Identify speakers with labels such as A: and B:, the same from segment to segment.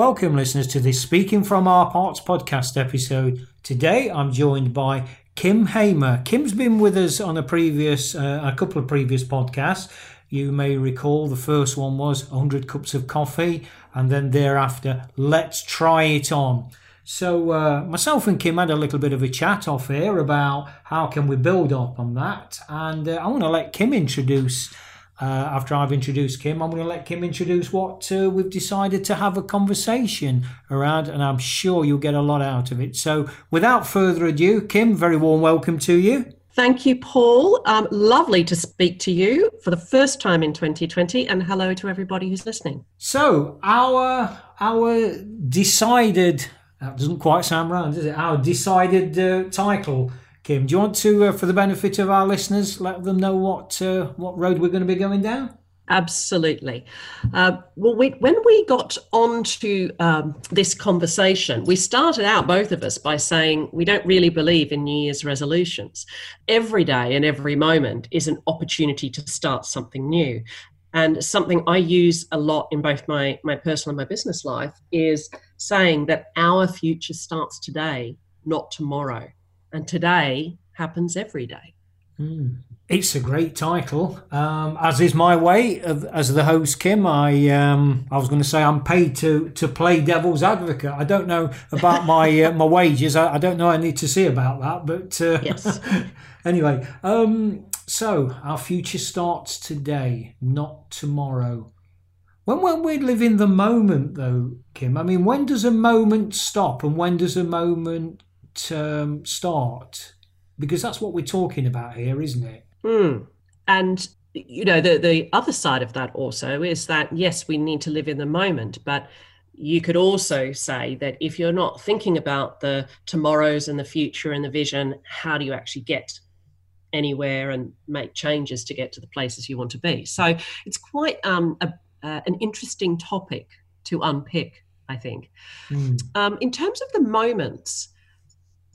A: Welcome, listeners, to this Speaking from Our Hearts podcast episode. Today, I'm joined by Kym Hamer. Kym's been with us on a previous, uh, a couple of previous podcasts. You may recall the first one was 100 cups of coffee, and then thereafter, let's try it on. So uh, myself and Kym had a little bit of a chat off here about how can we build up on that, and uh, I want to let Kym introduce uh, after I've introduced Kym, I'm going to let Kym introduce what uh, we've decided to have a conversation around, and I'm sure you'll get a lot out of it. So, without further ado, Kym, very warm welcome to you.
B: Thank you, Paul. Um, lovely to speak to you for the first time in 2020, and hello to everybody who's listening.
A: So, our our decided that doesn't quite sound right, does it? Our decided uh, title Kym, do you want to, uh, for the benefit of our listeners, let them know what uh, what road we're going to be going down?
B: Absolutely. Uh, well, we, when we got onto um, this conversation, we started out, both of us, by saying we don't really believe in New Year's resolutions. Every day and every moment is an opportunity to start something new. And something I use a lot in both my, my personal and my business life is saying that our future starts today, not tomorrow and today happens every day.
A: Mm. It's a great title, um, as is my way of, as the host, Kym. I um, I was going to say I'm paid to to play devil's advocate. I don't know about my uh, my wages. I, I, don't know. I need to see about that. But uh,
B: yes.
A: anyway, um, so our future starts today, not tomorrow. When when we live in the moment, though, Kym. I mean, when does a moment stop, and when does a moment um, start? Because that's what we're talking about here, isn't it?
B: Mm. And you know, the the other side of that also is that yes, we need to live in the moment, but you could also say that if you're not thinking about the tomorrows and the future and the vision, how do you actually get anywhere and make changes to get to the places you want to be? So it's quite um, a, uh, an interesting topic to unpick, I think. Mm. Um, in terms of the moments,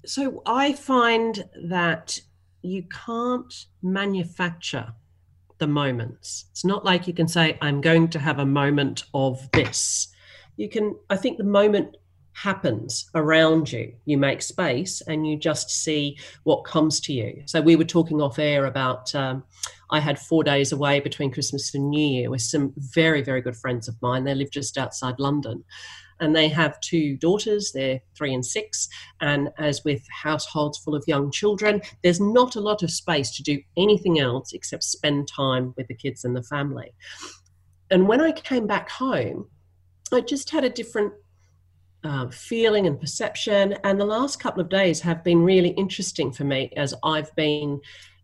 B: so I find that you can't manufacture the moments. It's not like you can say, I'm going to have a moment of this. You can, I think the moment happens around you. You make space and you just see what comes to you. So we were talking off air about, um, I had four days away between Christmas and New Year with some very, very good friends of mine. They live just outside London and they have two daughters, they're three and six. And as with households full of young children, there's not a lot of space to do anything else except spend time with the kids and the family. And when I came back home, I just had a different uh, feeling and perception. And the last couple of days have been really interesting for me as I've been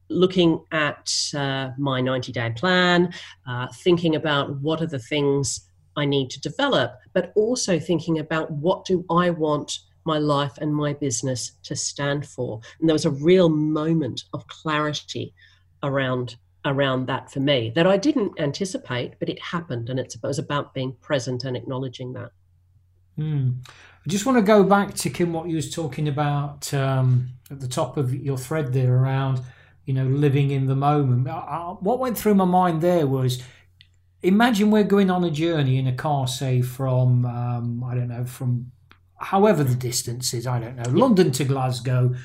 B: looking at uh, my 90 day plan, uh, thinking about what are the things I need to develop, but also thinking about what do I want my life and my business to stand for. And there was a real moment of clarity around around that for me that I didn't anticipate, but it happened, and it's, it was about being present and acknowledging that.
A: Mm. I just want to go back to Kym, what you was talking about um, at the top of your thread there around, you know, living in the moment. I, I, what went through my mind there was imagine we're going on a journey in a car, say from um, I don't know from however the distance is, I don't know, London to Glasgow,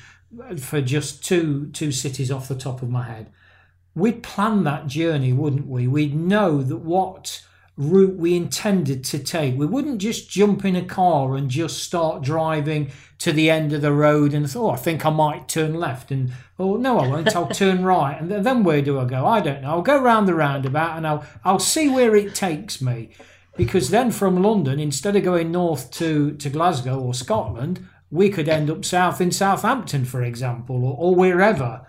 A: for just two two cities off the top of my head. We'd plan that journey, wouldn't we? We'd know that what route we intended to take. We wouldn't just jump in a car and just start driving to the end of the road and thought, oh, I think I might turn left. And, oh, no, I won't. I'll turn right. And then where do I go? I don't know. I'll go round the roundabout and I'll, I'll see where it takes me. Because then from London, instead of going north to, to Glasgow or Scotland, we could end up south in Southampton, for example, or, or wherever.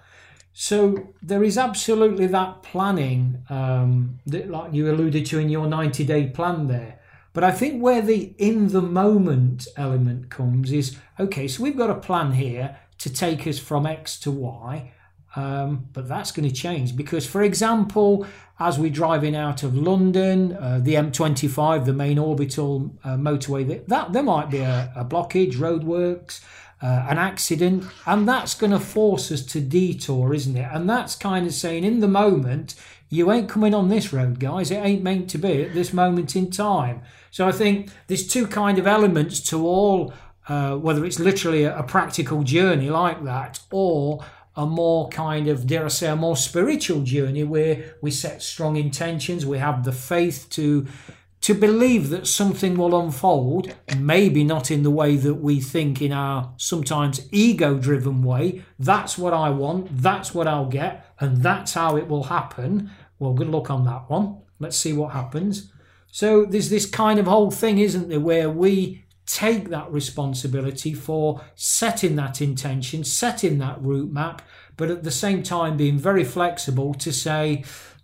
A: So there is absolutely that planning um, that, like you alluded to in your 90 day plan there. But I think where the in the moment element comes is okay, so we've got a plan here to take us from X to Y. Um, but that's going to change because, for example, as we're driving out of London, uh, the M25, the main orbital uh, motorway, that there might be a, a blockage, roadworks, uh, an accident, and that's going to force us to detour, isn't it? And that's kind of saying, in the moment, you ain't coming on this road, guys. It ain't meant to be at this moment in time. So I think there's two kind of elements to all, uh, whether it's literally a, a practical journey like that, or a more kind of, dare I say, a more spiritual journey where we set strong intentions, we have the faith to to believe that something will unfold, maybe not in the way that we think in our sometimes ego driven way. That's what I want, that's what I'll get, and that's how it will happen. Well, good luck on that one. Let's see what happens. So there's this kind of whole thing, isn't there, where we take that responsibility for setting that intention, setting that route map, but at the same time being very flexible to say,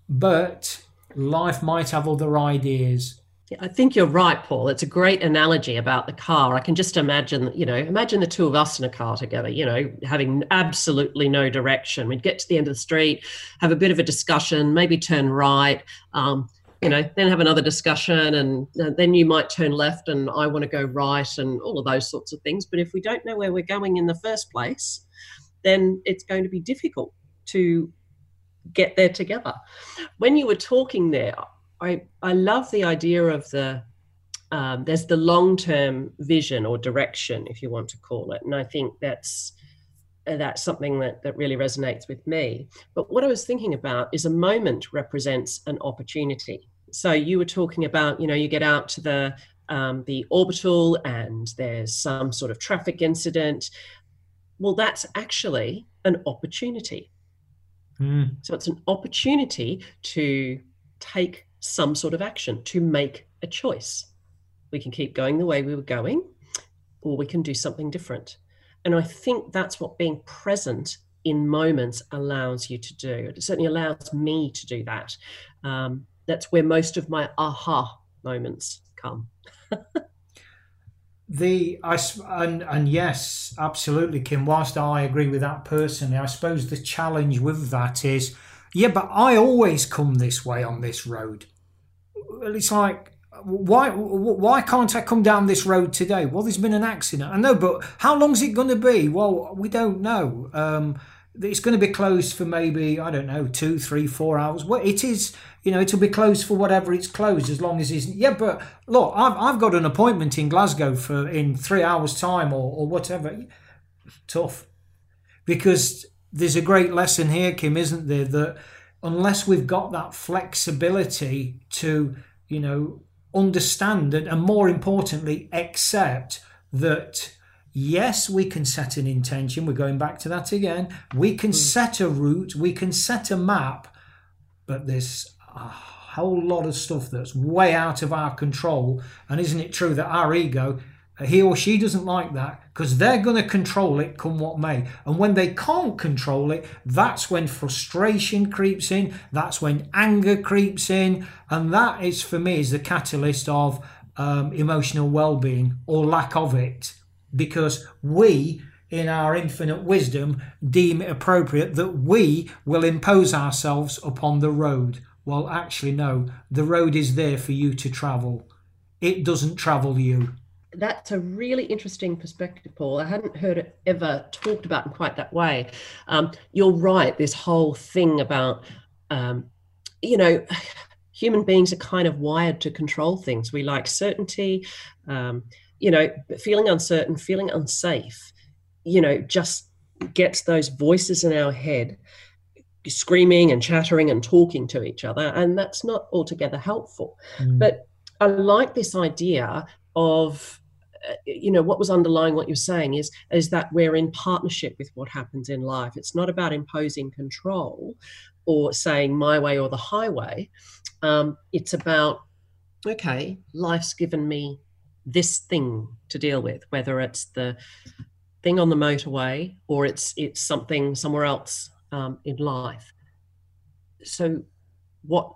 A: but life might have other ideas.
B: I think you're right, Paul. It's a great analogy about the car. I can just imagine, you know, imagine the two of us in a car together, you know, having absolutely no direction. We'd get to the end of the street, have a bit of a discussion, maybe turn right, um, you know, then have another discussion, and uh, then you might turn left, and I want to go right, and all of those sorts of things. But if we don't know where we're going in the first place, then it's going to be difficult to get there together. When you were talking there, I, I love the idea of the um, there's the long term vision or direction, if you want to call it, and I think that's that's something that, that really resonates with me. But what I was thinking about is a moment represents an opportunity so you were talking about you know you get out to the um, the orbital and there's some sort of traffic incident well that's actually an opportunity mm. so it's an opportunity to take some sort of action to make a choice we can keep going the way we were going or we can do something different and i think that's what being present in moments allows you to do it certainly allows me to do that um, that's where most of my aha moments come.
A: the I and and yes, absolutely, Kym. Whilst I agree with that personally, I suppose the challenge with that is, yeah, but I always come this way on this road. It's like why why can't I come down this road today? Well, there's been an accident. I know, but how long's it going to be? Well, we don't know. Um, it's going to be closed for maybe I don't know two, three, four hours. Well, it is you know, it'll be closed for whatever it's closed as long as it's. Yeah, but look, I've, I've got an appointment in Glasgow for in three hours' time or, or whatever. Tough. Because there's a great lesson here, Kym, isn't there? That unless we've got that flexibility to, you know, understand and, and more importantly, accept that yes, we can set an intention. We're going back to that again. We can mm. set a route, we can set a map, but there's a whole lot of stuff that's way out of our control. And isn't it true that our ego, he or she doesn't like that because they're going to control it come what may. And when they can't control it, that's when frustration creeps in, that's when anger creeps in. And that is, for me, is the catalyst of um, emotional well being or lack of it. Because we, in our infinite wisdom, deem it appropriate that we will impose ourselves upon the road well, actually, no, the road is there for you to travel. It doesn't travel you.
B: That's a really interesting perspective, Paul. I hadn't heard it ever talked about in quite that way. Um, you're right, this whole thing about, um, you know, human beings are kind of wired to control things. We like certainty, um, you know, feeling uncertain, feeling unsafe, you know, just gets those voices in our head screaming and chattering and talking to each other, and that's not altogether helpful. Mm. But I like this idea of you know what was underlying what you're saying is is that we're in partnership with what happens in life it's not about imposing control or saying my way or the highway um, it's about okay life's given me this thing to deal with whether it's the thing on the motorway or it's it's something somewhere else um, in life. So, what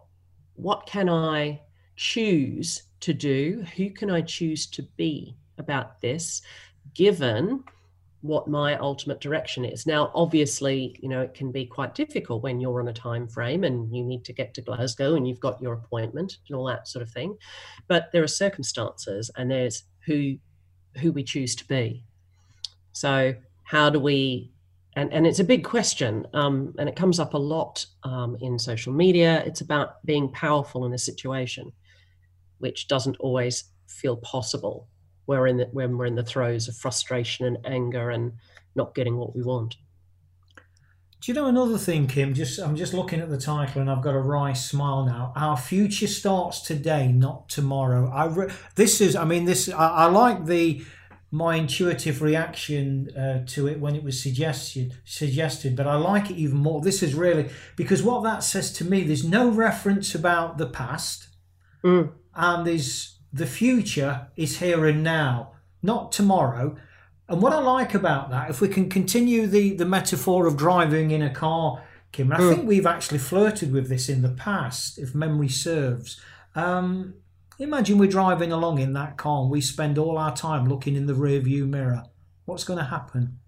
B: what can I choose to do? Who can I choose to be about this, given what my ultimate direction is. Now, obviously, you know, it can be quite difficult when you're on a time frame and you need to get to Glasgow and you've got your appointment and all that sort of thing. But there are circumstances and there's who who we choose to be. So how do we and, and it's a big question um, and it comes up a lot um, in social media it's about being powerful in a situation which doesn't always feel possible we're in the, when we're in the throes of frustration and anger and not getting what we want.
A: Do you know another thing, Kim? Just I'm just looking at the title and I've got a wry smile now. Our future starts today, not tomorrow. I re- this is I mean this I, I like the my intuitive reaction uh, to it when it was suggested suggested but i like it even more this is really because what that says to me there's no reference about the past mm. and there's the future is here and now, not tomorrow. And what I like about that, if we can continue the, the metaphor of driving in a car, Kym, I mm. think we've actually flirted with this in the past, if memory serves. Um, imagine we're driving along in that car and we spend all our time looking in the rear view mirror. What's going to happen?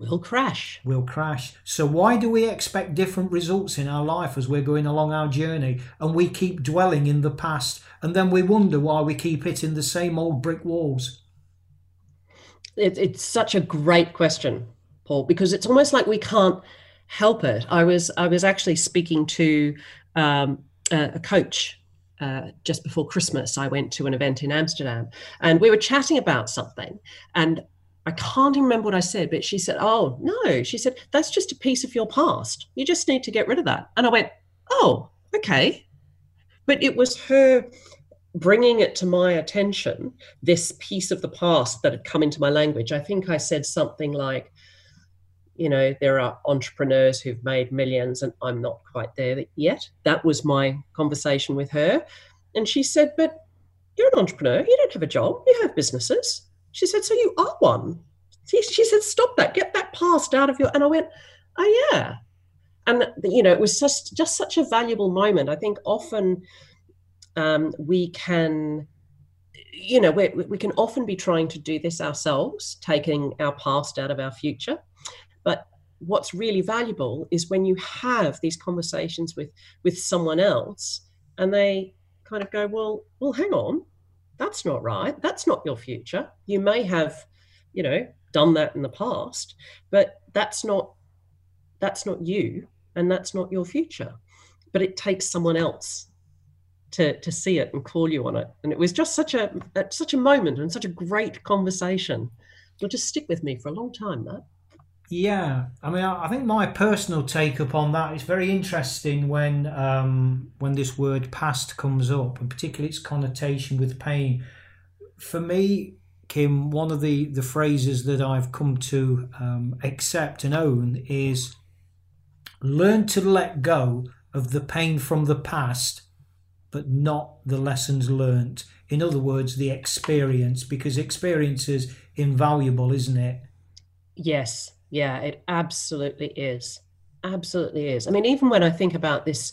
B: We'll crash.
A: We'll crash. So, why do we expect different results in our life as we're going along our journey and we keep dwelling in the past and then we wonder why we keep hitting the same old brick walls?
B: It, it's such a great question, Paul, because it's almost like we can't help it. I was I was actually speaking to um, a, a coach uh, just before Christmas, I went to an event in Amsterdam and we were chatting about something. And I can't even remember what I said, but she said, Oh, no. She said, That's just a piece of your past. You just need to get rid of that. And I went, Oh, okay. But it was her bringing it to my attention, this piece of the past that had come into my language. I think I said something like, you know, there are entrepreneurs who've made millions and I'm not quite there yet. That was my conversation with her. And she said, But you're an entrepreneur. You don't have a job. You have businesses. She said, So you are one. She, she said, Stop that. Get that past out of your. And I went, Oh, yeah. And, you know, it was just, just such a valuable moment. I think often um, we can you know we we can often be trying to do this ourselves taking our past out of our future but what's really valuable is when you have these conversations with with someone else and they kind of go well well hang on that's not right. That's not your future. You may have you know done that in the past but that's not that's not you and that's not your future. But it takes someone else to to see it and call you on it. And it was just such a such a moment and such a great conversation. It'll just stick with me for a long time that
A: yeah, I mean, I think my personal take up on that is very interesting when um, when this word "past" comes up, and particularly its connotation with pain. For me, Kym, one of the the phrases that I've come to um, accept and own is learn to let go of the pain from the past, but not the lessons learnt. In other words, the experience, because experience is invaluable, isn't it?
B: Yes, yeah, it absolutely is. Absolutely is. I mean, even when I think about this,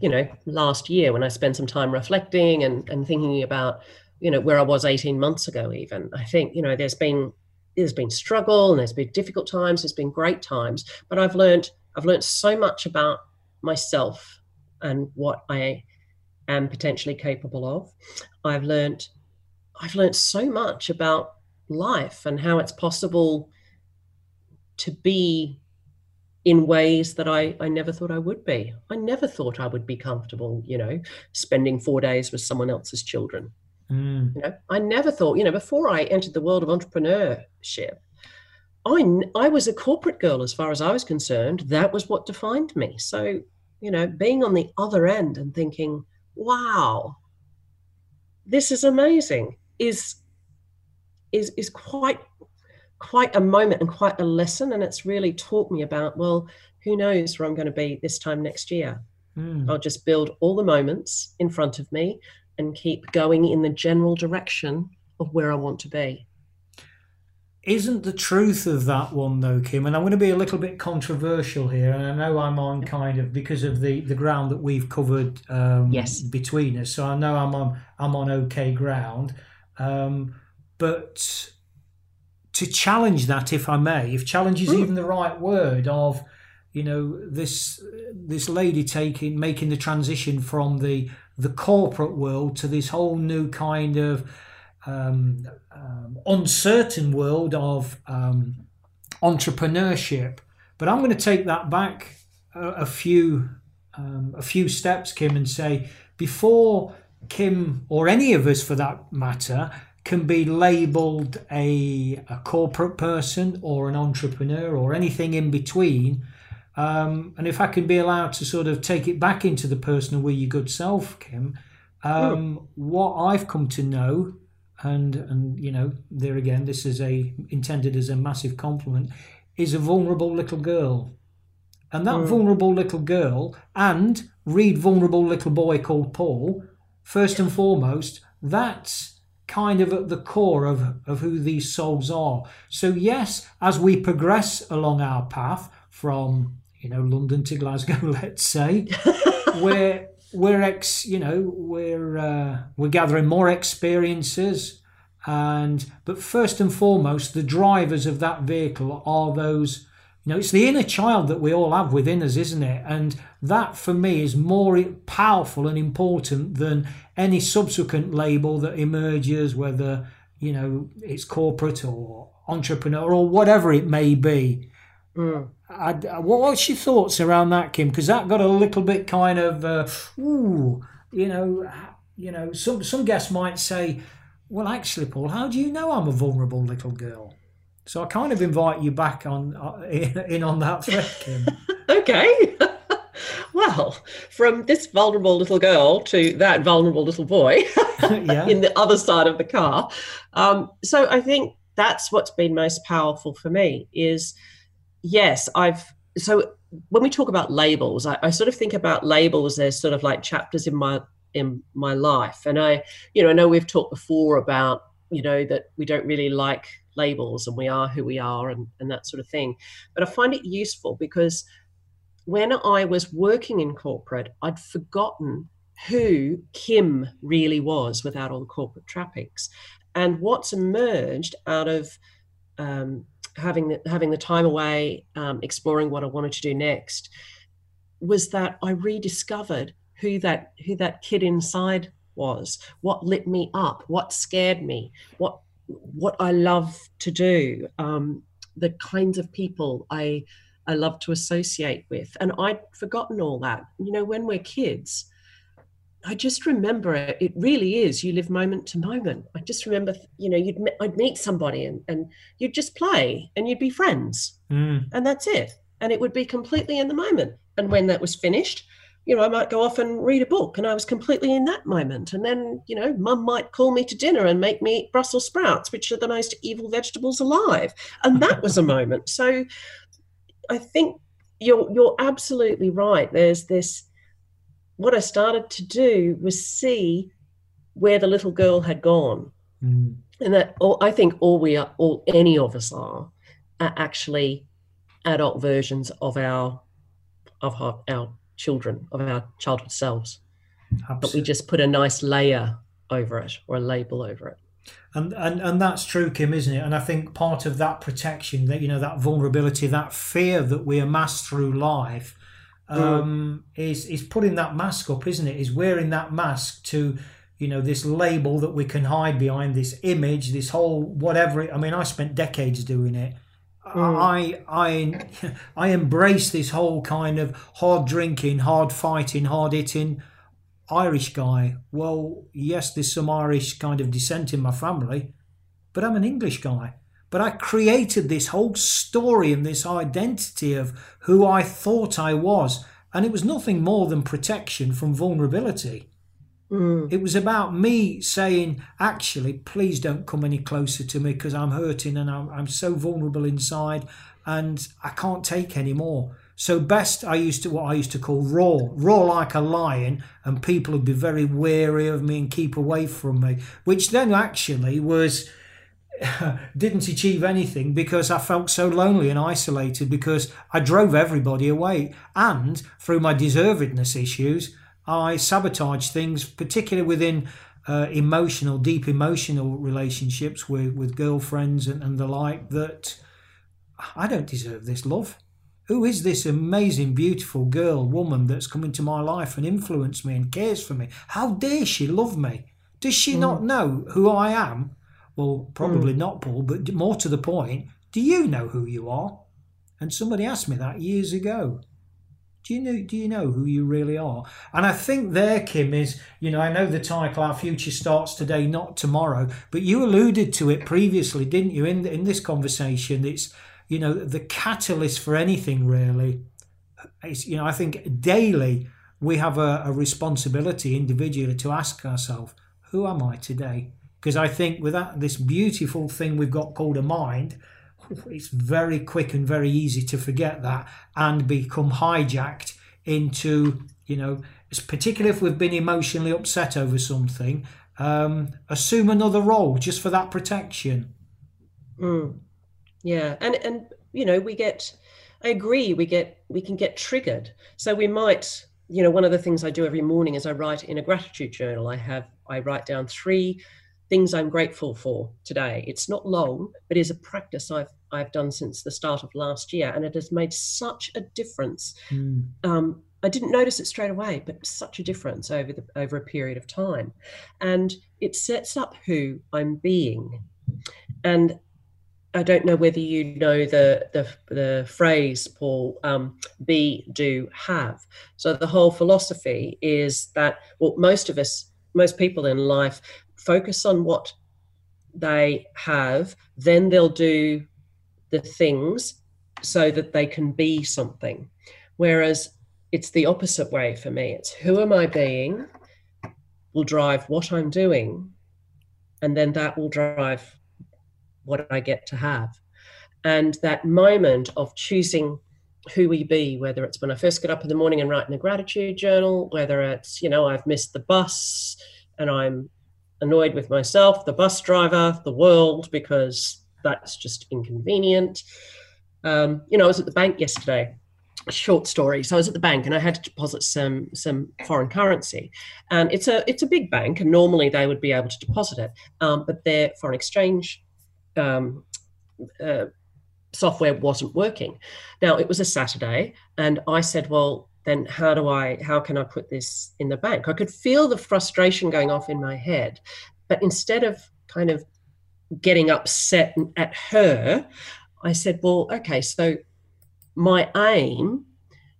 B: you know, last year when I spent some time reflecting and, and thinking about, you know, where I was 18 months ago, even, I think, you know, there's been there's been struggle and there's been difficult times, there's been great times, but I've learned I've learned so much about myself and what I am potentially capable of. I've learned I've learned so much about life and how it's possible to be in ways that I, I never thought I would be. I never thought I would be comfortable, you know, spending four days with someone else's children. Mm. You know, I never thought, you know, before I entered the world of entrepreneurship, I, I was a corporate girl as far as I was concerned. That was what defined me. So, you know, being on the other end and thinking, wow, this is amazing is is is quite quite a moment and quite a lesson. And it's really taught me about, well, who knows where I'm going to be this time next year. Mm. I'll just build all the moments in front of me and keep going in the general direction of where I want to be.
A: isn't the truth of that one though, Kym? And I'm going to be a little bit controversial here, and I know I'm on kind of because of the the ground that we've covered um,
B: yes.
A: between us. So I know I'm on I'm on okay ground, um, but to challenge that, if I may, if challenge is mm. even the right word, of you know this this lady taking making the transition from the the corporate world to this whole new kind of um, um, uncertain world of um, entrepreneurship. But I'm going to take that back a, a few um, a few steps, Kym, and say before Kym or any of us, for that matter, can be labelled a, a corporate person or an entrepreneur or anything in between. Um, and if I can be allowed to sort of take it back into the personal wee your good self, Kym, um, what I've come to know and and you know there again this is a intended as a massive compliment is a vulnerable little girl and that mm. vulnerable little girl and read vulnerable little boy called paul first and foremost that's kind of at the core of, of who these souls are so yes as we progress along our path from you know london to glasgow let's say we're we're ex, you know, we're uh, we're gathering more experiences, and but first and foremost, the drivers of that vehicle are those. You know, it's the inner child that we all have within us, isn't it? And that, for me, is more powerful and important than any subsequent label that emerges, whether you know it's corporate or entrepreneur or whatever it may be. Mm. I, what's your thoughts around that, Kym? Because that got a little bit kind of, uh, ooh, you know, you know. Some some guests might say, "Well, actually, Paul, how do you know I'm a vulnerable little girl?" So I kind of invite you back on uh, in on that thread, Kym.
B: okay. well, from this vulnerable little girl to that vulnerable little boy in the other side of the car. Um, so I think that's what's been most powerful for me is yes, I've so when we talk about labels, I, I, sort of think about labels as sort of like chapters in my in my life. And I, you know, I know we've talked before about, you know, that we don't really like labels and we are who we are and, and that sort of thing. But I find it useful because when I was working in corporate, I'd forgotten who Kym really was without all the corporate trappings. And what's emerged out of um, having the, having the time away, um, exploring what I wanted to do next, was that I rediscovered who that who that kid inside was, what lit me up, what scared me, what what I love to do, um, the kinds of people I I love to associate with, and I'd forgotten all that. You know, when we're kids, I just remember it. It really is. You live moment to moment. I just remember, you know, you'd I'd meet somebody and, and you'd just play and you'd be friends, mm. and that's it. And it would be completely in the moment. And when that was finished, you know, I might go off and read a book, and I was completely in that moment. And then, you know, Mum might call me to dinner and make me eat Brussels sprouts, which are the most evil vegetables alive, and that was a moment. So, I think you're you're absolutely right. There's this what I started to do was see where the little girl had gone. Mm. And that all, I think all we are, all any of us are, are actually adult versions of our of our, our children, of our childhood selves. Absolutely. But we just put a nice layer over it or a label over it.
A: And, and and that's true, Kym, isn't it? And I think part of that protection, that you know, that vulnerability, that fear that we amass through life, um, mm. is is putting that mask up, isn't it? Is wearing that mask to you know this label that we can hide behind this image, this whole whatever. It, I mean, I spent decades doing it. Mm. I I I embrace this whole kind of hard drinking, hard fighting, hard hitting Irish guy. Well, yes, there's some Irish kind of descent in my family, but I'm an English guy. But I created this whole story and this identity of who I thought I was. And it was nothing more than protection from vulnerability. Mm. It was about me saying, actually, please don't come any closer to me because I'm hurting and I'm, I'm so vulnerable inside and I can't take any more. So best I used to what I used to call roar, roar like a lion, and people would be very wary of me and keep away from me, which then actually was didn't achieve anything because I felt so lonely and isolated because I drove everybody away. And through my deservedness issues, I sabotage things, particularly within uh, emotional, deep emotional relationships with, with girlfriends and, and the like, that I don't deserve this love. Who is this amazing, beautiful girl, woman that's come into my life and influenced me and cares for me? How dare she love me? Does she mm. not know who I am? Well, probably mm. not, Paul, but more to the point, do you know who you are? And somebody asked me that years ago. Do you know? Do you know who you really are? And I think there, Kym, is you know I know the title "Our Future Starts Today, Not Tomorrow," but you alluded to it previously, didn't you? In in this conversation, it's you know the catalyst for anything really. It's, you know I think daily we have a, a responsibility individually to ask ourselves, who am I today? Because I think with that this beautiful thing we've got called a mind it's very quick and very easy to forget that and become hijacked into you know particularly if we've been emotionally upset over something um, assume another role just for that protection.
B: Mm. yeah and and you know we get i agree we get we can get triggered. So we might you know one of the things i do every morning is i write in a gratitude journal. I have i write down three things I'm grateful for today. It's not long, but is a practice I've I've done since the start of last year, and it has made such a difference. Mm. Um, I didn't notice it straight away, but such a difference over the over a period of time, and it sets up who I'm being. And I don't know whether you know the the, the phrase, Paul, um, be, do, have. So the whole philosophy is that well, most of us, most people in life focus on what they have, then they'll do the things so that they can be something. Whereas it's the opposite way for me. It's who am I being will drive what I'm doing, and then that will drive what I get to have. And that moment of choosing who we be, whether it's when I first get up in the morning and write in a gratitude journal, whether it's, you know, I've missed the bus and I'm annoyed with myself, the bus driver, the world, because that's just inconvenient. Um, you know, I was at the bank yesterday. Short story. So I was at the bank and I had to deposit some some foreign currency, and it's a it's a big bank, and normally they would be able to deposit it, um, but their foreign exchange um, uh, software wasn't working. Now it was a Saturday, and I said, well, then how do I, how can I put this in the bank? I could feel the frustration going off in my head. But instead of kind of getting upset at her, I said, well, okay, so my aim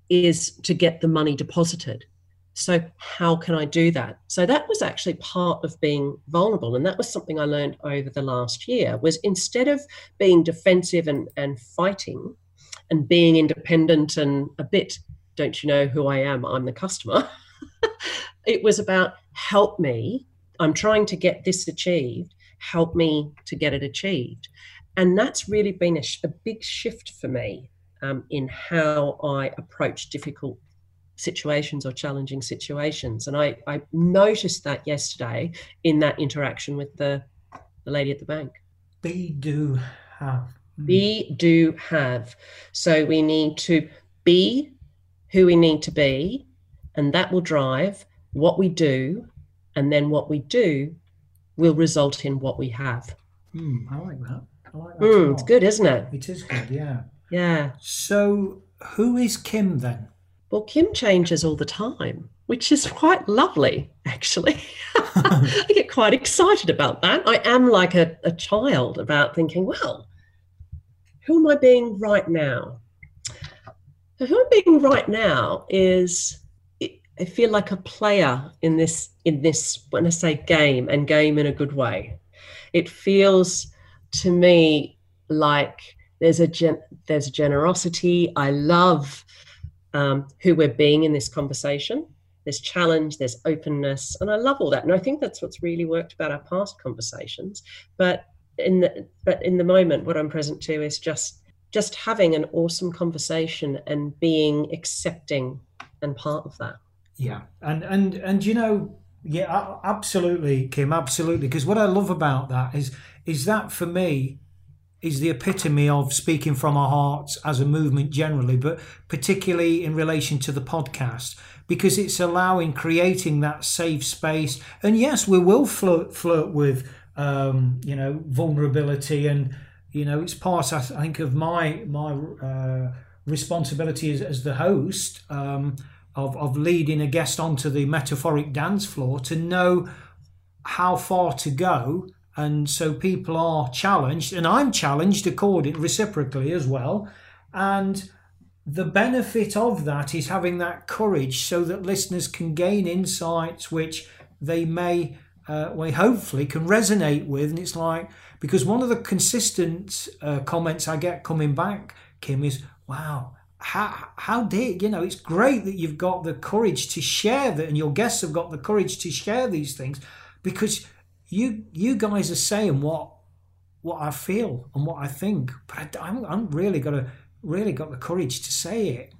B: is to get the money deposited. So, how can I do that? So, that was actually part of being vulnerable. And that was something I learned over the last year was instead of being defensive and, and fighting and being independent and a bit don't you know who I am? I'm the customer. it was about help me. I'm trying to get this achieved. Help me to get it achieved. And that's really been a, a big shift for me um, in how I approach difficult situations or challenging situations. And I, I noticed that yesterday in that interaction with the, the lady at the bank.
A: Be, do, have.
B: Be, do, have. So we need to be who we need to be, and that will drive what we do, and then what we do will result in what we have.
A: Mm, I like that. I like
B: that. Mm, it's good, isn't it?
A: It is good, yeah.
B: Yeah.
A: So, who is Kym then?
B: Well, Kym changes all the time, which is quite lovely, actually. I get quite excited about that. I am like a, a child about thinking, well, who am I being right now? Who I'm being right now is I feel like a player in this in this when I say game and game in a good way. It feels to me like there's a gen, there's a generosity. I love um, who we're being in this conversation. There's challenge, there's openness, and I love all that. And I think that's what's really worked about our past conversations. But in the but in the moment, what I'm present to is just just having an awesome conversation and being accepting and part of that.
A: Yeah, and and and you know, yeah, absolutely, Kym, absolutely. Because what I love about that is is that for me is the epitome of speaking from our hearts as a movement generally, but particularly in relation to the podcast, because it's allowing creating that safe space. And yes, we will flirt, flirt with, um, you know, vulnerability, and you know, it's part I think of my my uh, responsibility as, as the host um, of of leading a guest onto the metaphoric dance floor to know how far to go. And so people are challenged and i'm challenged according reciprocally as well. And the benefit of that is having that courage so that listeners can gain insights which they may uh, we hopefully can resonate with. And it's like because one of the consistent uh, comments i get coming back kym is wow how how did you know it's great that you've got the courage to share that and your guests have got the courage to share these things because you you guys are saying what what I feel and what I think, but I, am I'm really got to really got the courage to say it.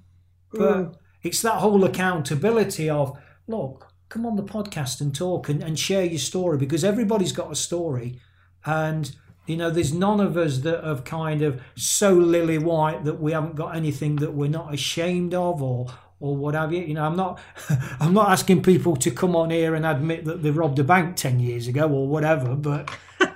A: But mm. it's that whole accountability of look, come on the podcast and talk and, and share your story because everybody's got a story, and you know there's none of us that have kind of so lily white that we haven't got anything that we're not ashamed of or or what have you. You know, I'm not I'm not asking people to come on here and admit that they robbed a bank ten years ago or whatever, but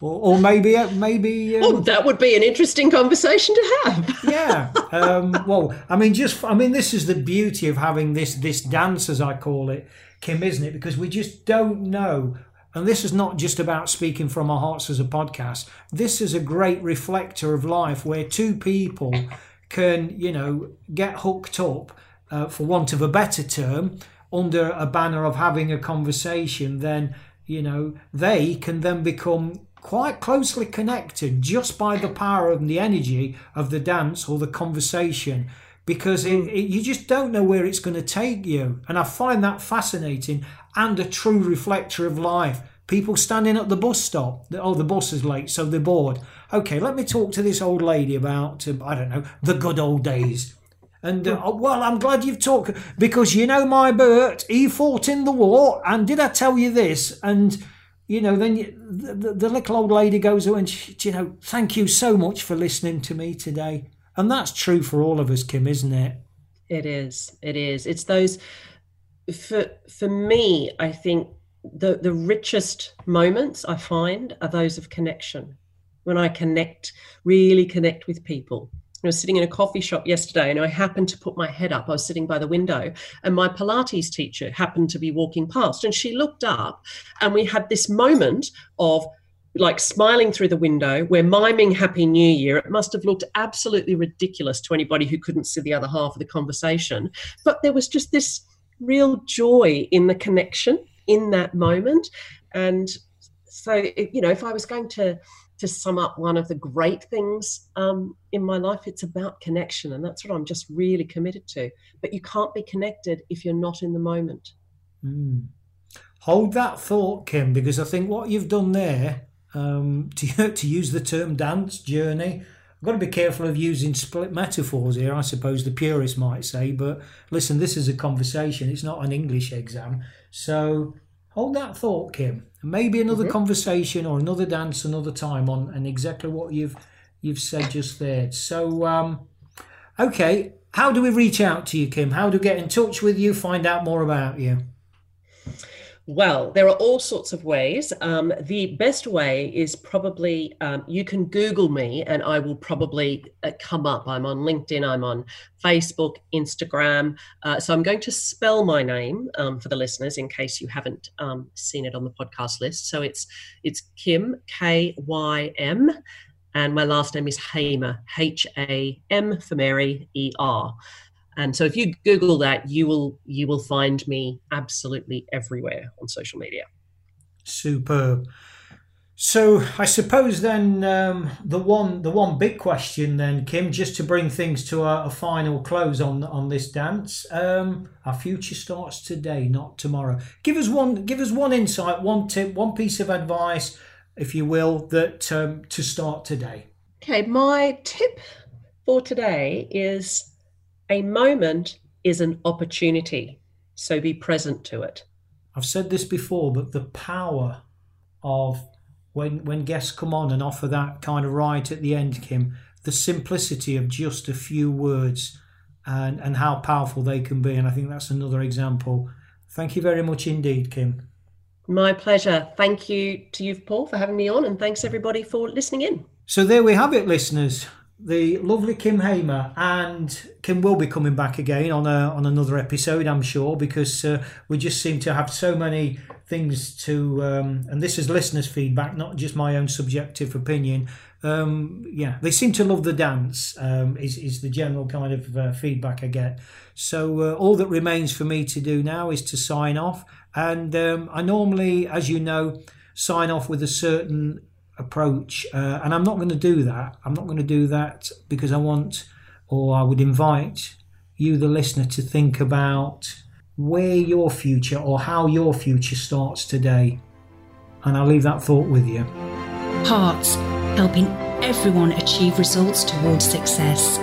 A: or, or, maybe uh, maybe.
B: Um, oh, that would be an interesting conversation to have.
A: yeah. Um, well, I mean, just I mean, this is the beauty of having this this dance, as I call it, Kym, isn't it? Because we just don't know. And this is not just about speaking from our hearts as a podcast. This is a great reflector of life where two people can, you know, get hooked up, uh, for want of a better term, under a banner of having a conversation, then, you know, they can then become quite closely connected just by the power and the energy of the dance or the conversation because it, it, you just don't know where it's going to take you. And I find that fascinating and a true reflector of life. People standing at the bus stop, oh, the bus is late, so they're bored okay, let me talk to this old lady about, uh, I don't know, the good old days. And uh, oh, well, I'm glad you've talked because you know my Bert, he fought in the war. And did I tell you this? And you know, then you, the, the, little old lady goes and she, you know, thank you so much for listening to me today. And that's true for all of us, Kym, isn't it?
B: It is. It is. It's those for for me. I think the the richest moments I find are those of connection when I connect, really connect with people. I was sitting in a coffee shop yesterday and I happened to put my head up. I was sitting by the window and my Pilates teacher happened to be walking past and she looked up and we had this moment of like smiling through the window. We're miming Happy New Year. It must have looked absolutely ridiculous to anybody who couldn't see the other half of the conversation. But there was just this real joy in the connection in that moment. And so, you know, if I was going to to sum up one of the great things um, in my life, it's about connection. And that's what I'm just really committed to. But you can't be connected if you're not in the moment.
A: Mm. Hold that thought, Kym, because I think what you've done there, um, to, to use the term dance journey, I've got to be careful of using split metaphors here, I suppose the purists might say. But listen, this is a conversation, it's not an English exam. So hold that thought, Kym. Maybe another mm-hmm. conversation or another dance another time on and exactly what you've you've said just there. So um, okay, how do we reach out to you, Kym? How do we get in touch with you, find out more about you?
B: Well, there are all sorts of ways. Um, the best way is probably um, you can Google me and I will probably uh, come up. I'm on LinkedIn, I'm on Facebook, Instagram. Uh, so I'm going to spell my name um, for the listeners in case you haven't um, seen it on the podcast list. So it's it's Kym K Y M, and my last name is Hamer H A M for Mary E R. And so if you Google that, you will you will find me absolutely everywhere on social media.
A: Superb. So I suppose then um, the one the one big question then, Kym, just to bring things to a, a final close on on this dance. Um, our future starts today, not tomorrow. Give us one give us one insight, one tip, one piece of advice, if you will, that um, to start today.
B: Okay, my tip for today is a moment is an opportunity, so be present to it.
A: I've said this before, but the power of when when guests come on and offer that kind of right at the end, Kym, the simplicity of just a few words and and how powerful they can be. And I think that's another example. Thank you very much indeed, Kym.
B: My pleasure. Thank you to you, Paul, for having me on, and thanks everybody for listening in.
A: So there we have it, listeners. The lovely Kym Hamer and Kym will be coming back again on a, on another episode, I'm sure, because uh, we just seem to have so many things to, um, and this is listeners' feedback, not just my own subjective opinion. Um, yeah, they seem to love the dance. Um, is is the general kind of uh, feedback I get. So uh, all that remains for me to do now is to sign off, and um, I normally, as you know, sign off with a certain approach, uh, and I'm not going to do that. I'm not going to do that because I want, or I would invite you, the listener, to think about where your future or how your future starts today. And I'll leave that thought with you.
C: Hearts, helping everyone achieve results towards success.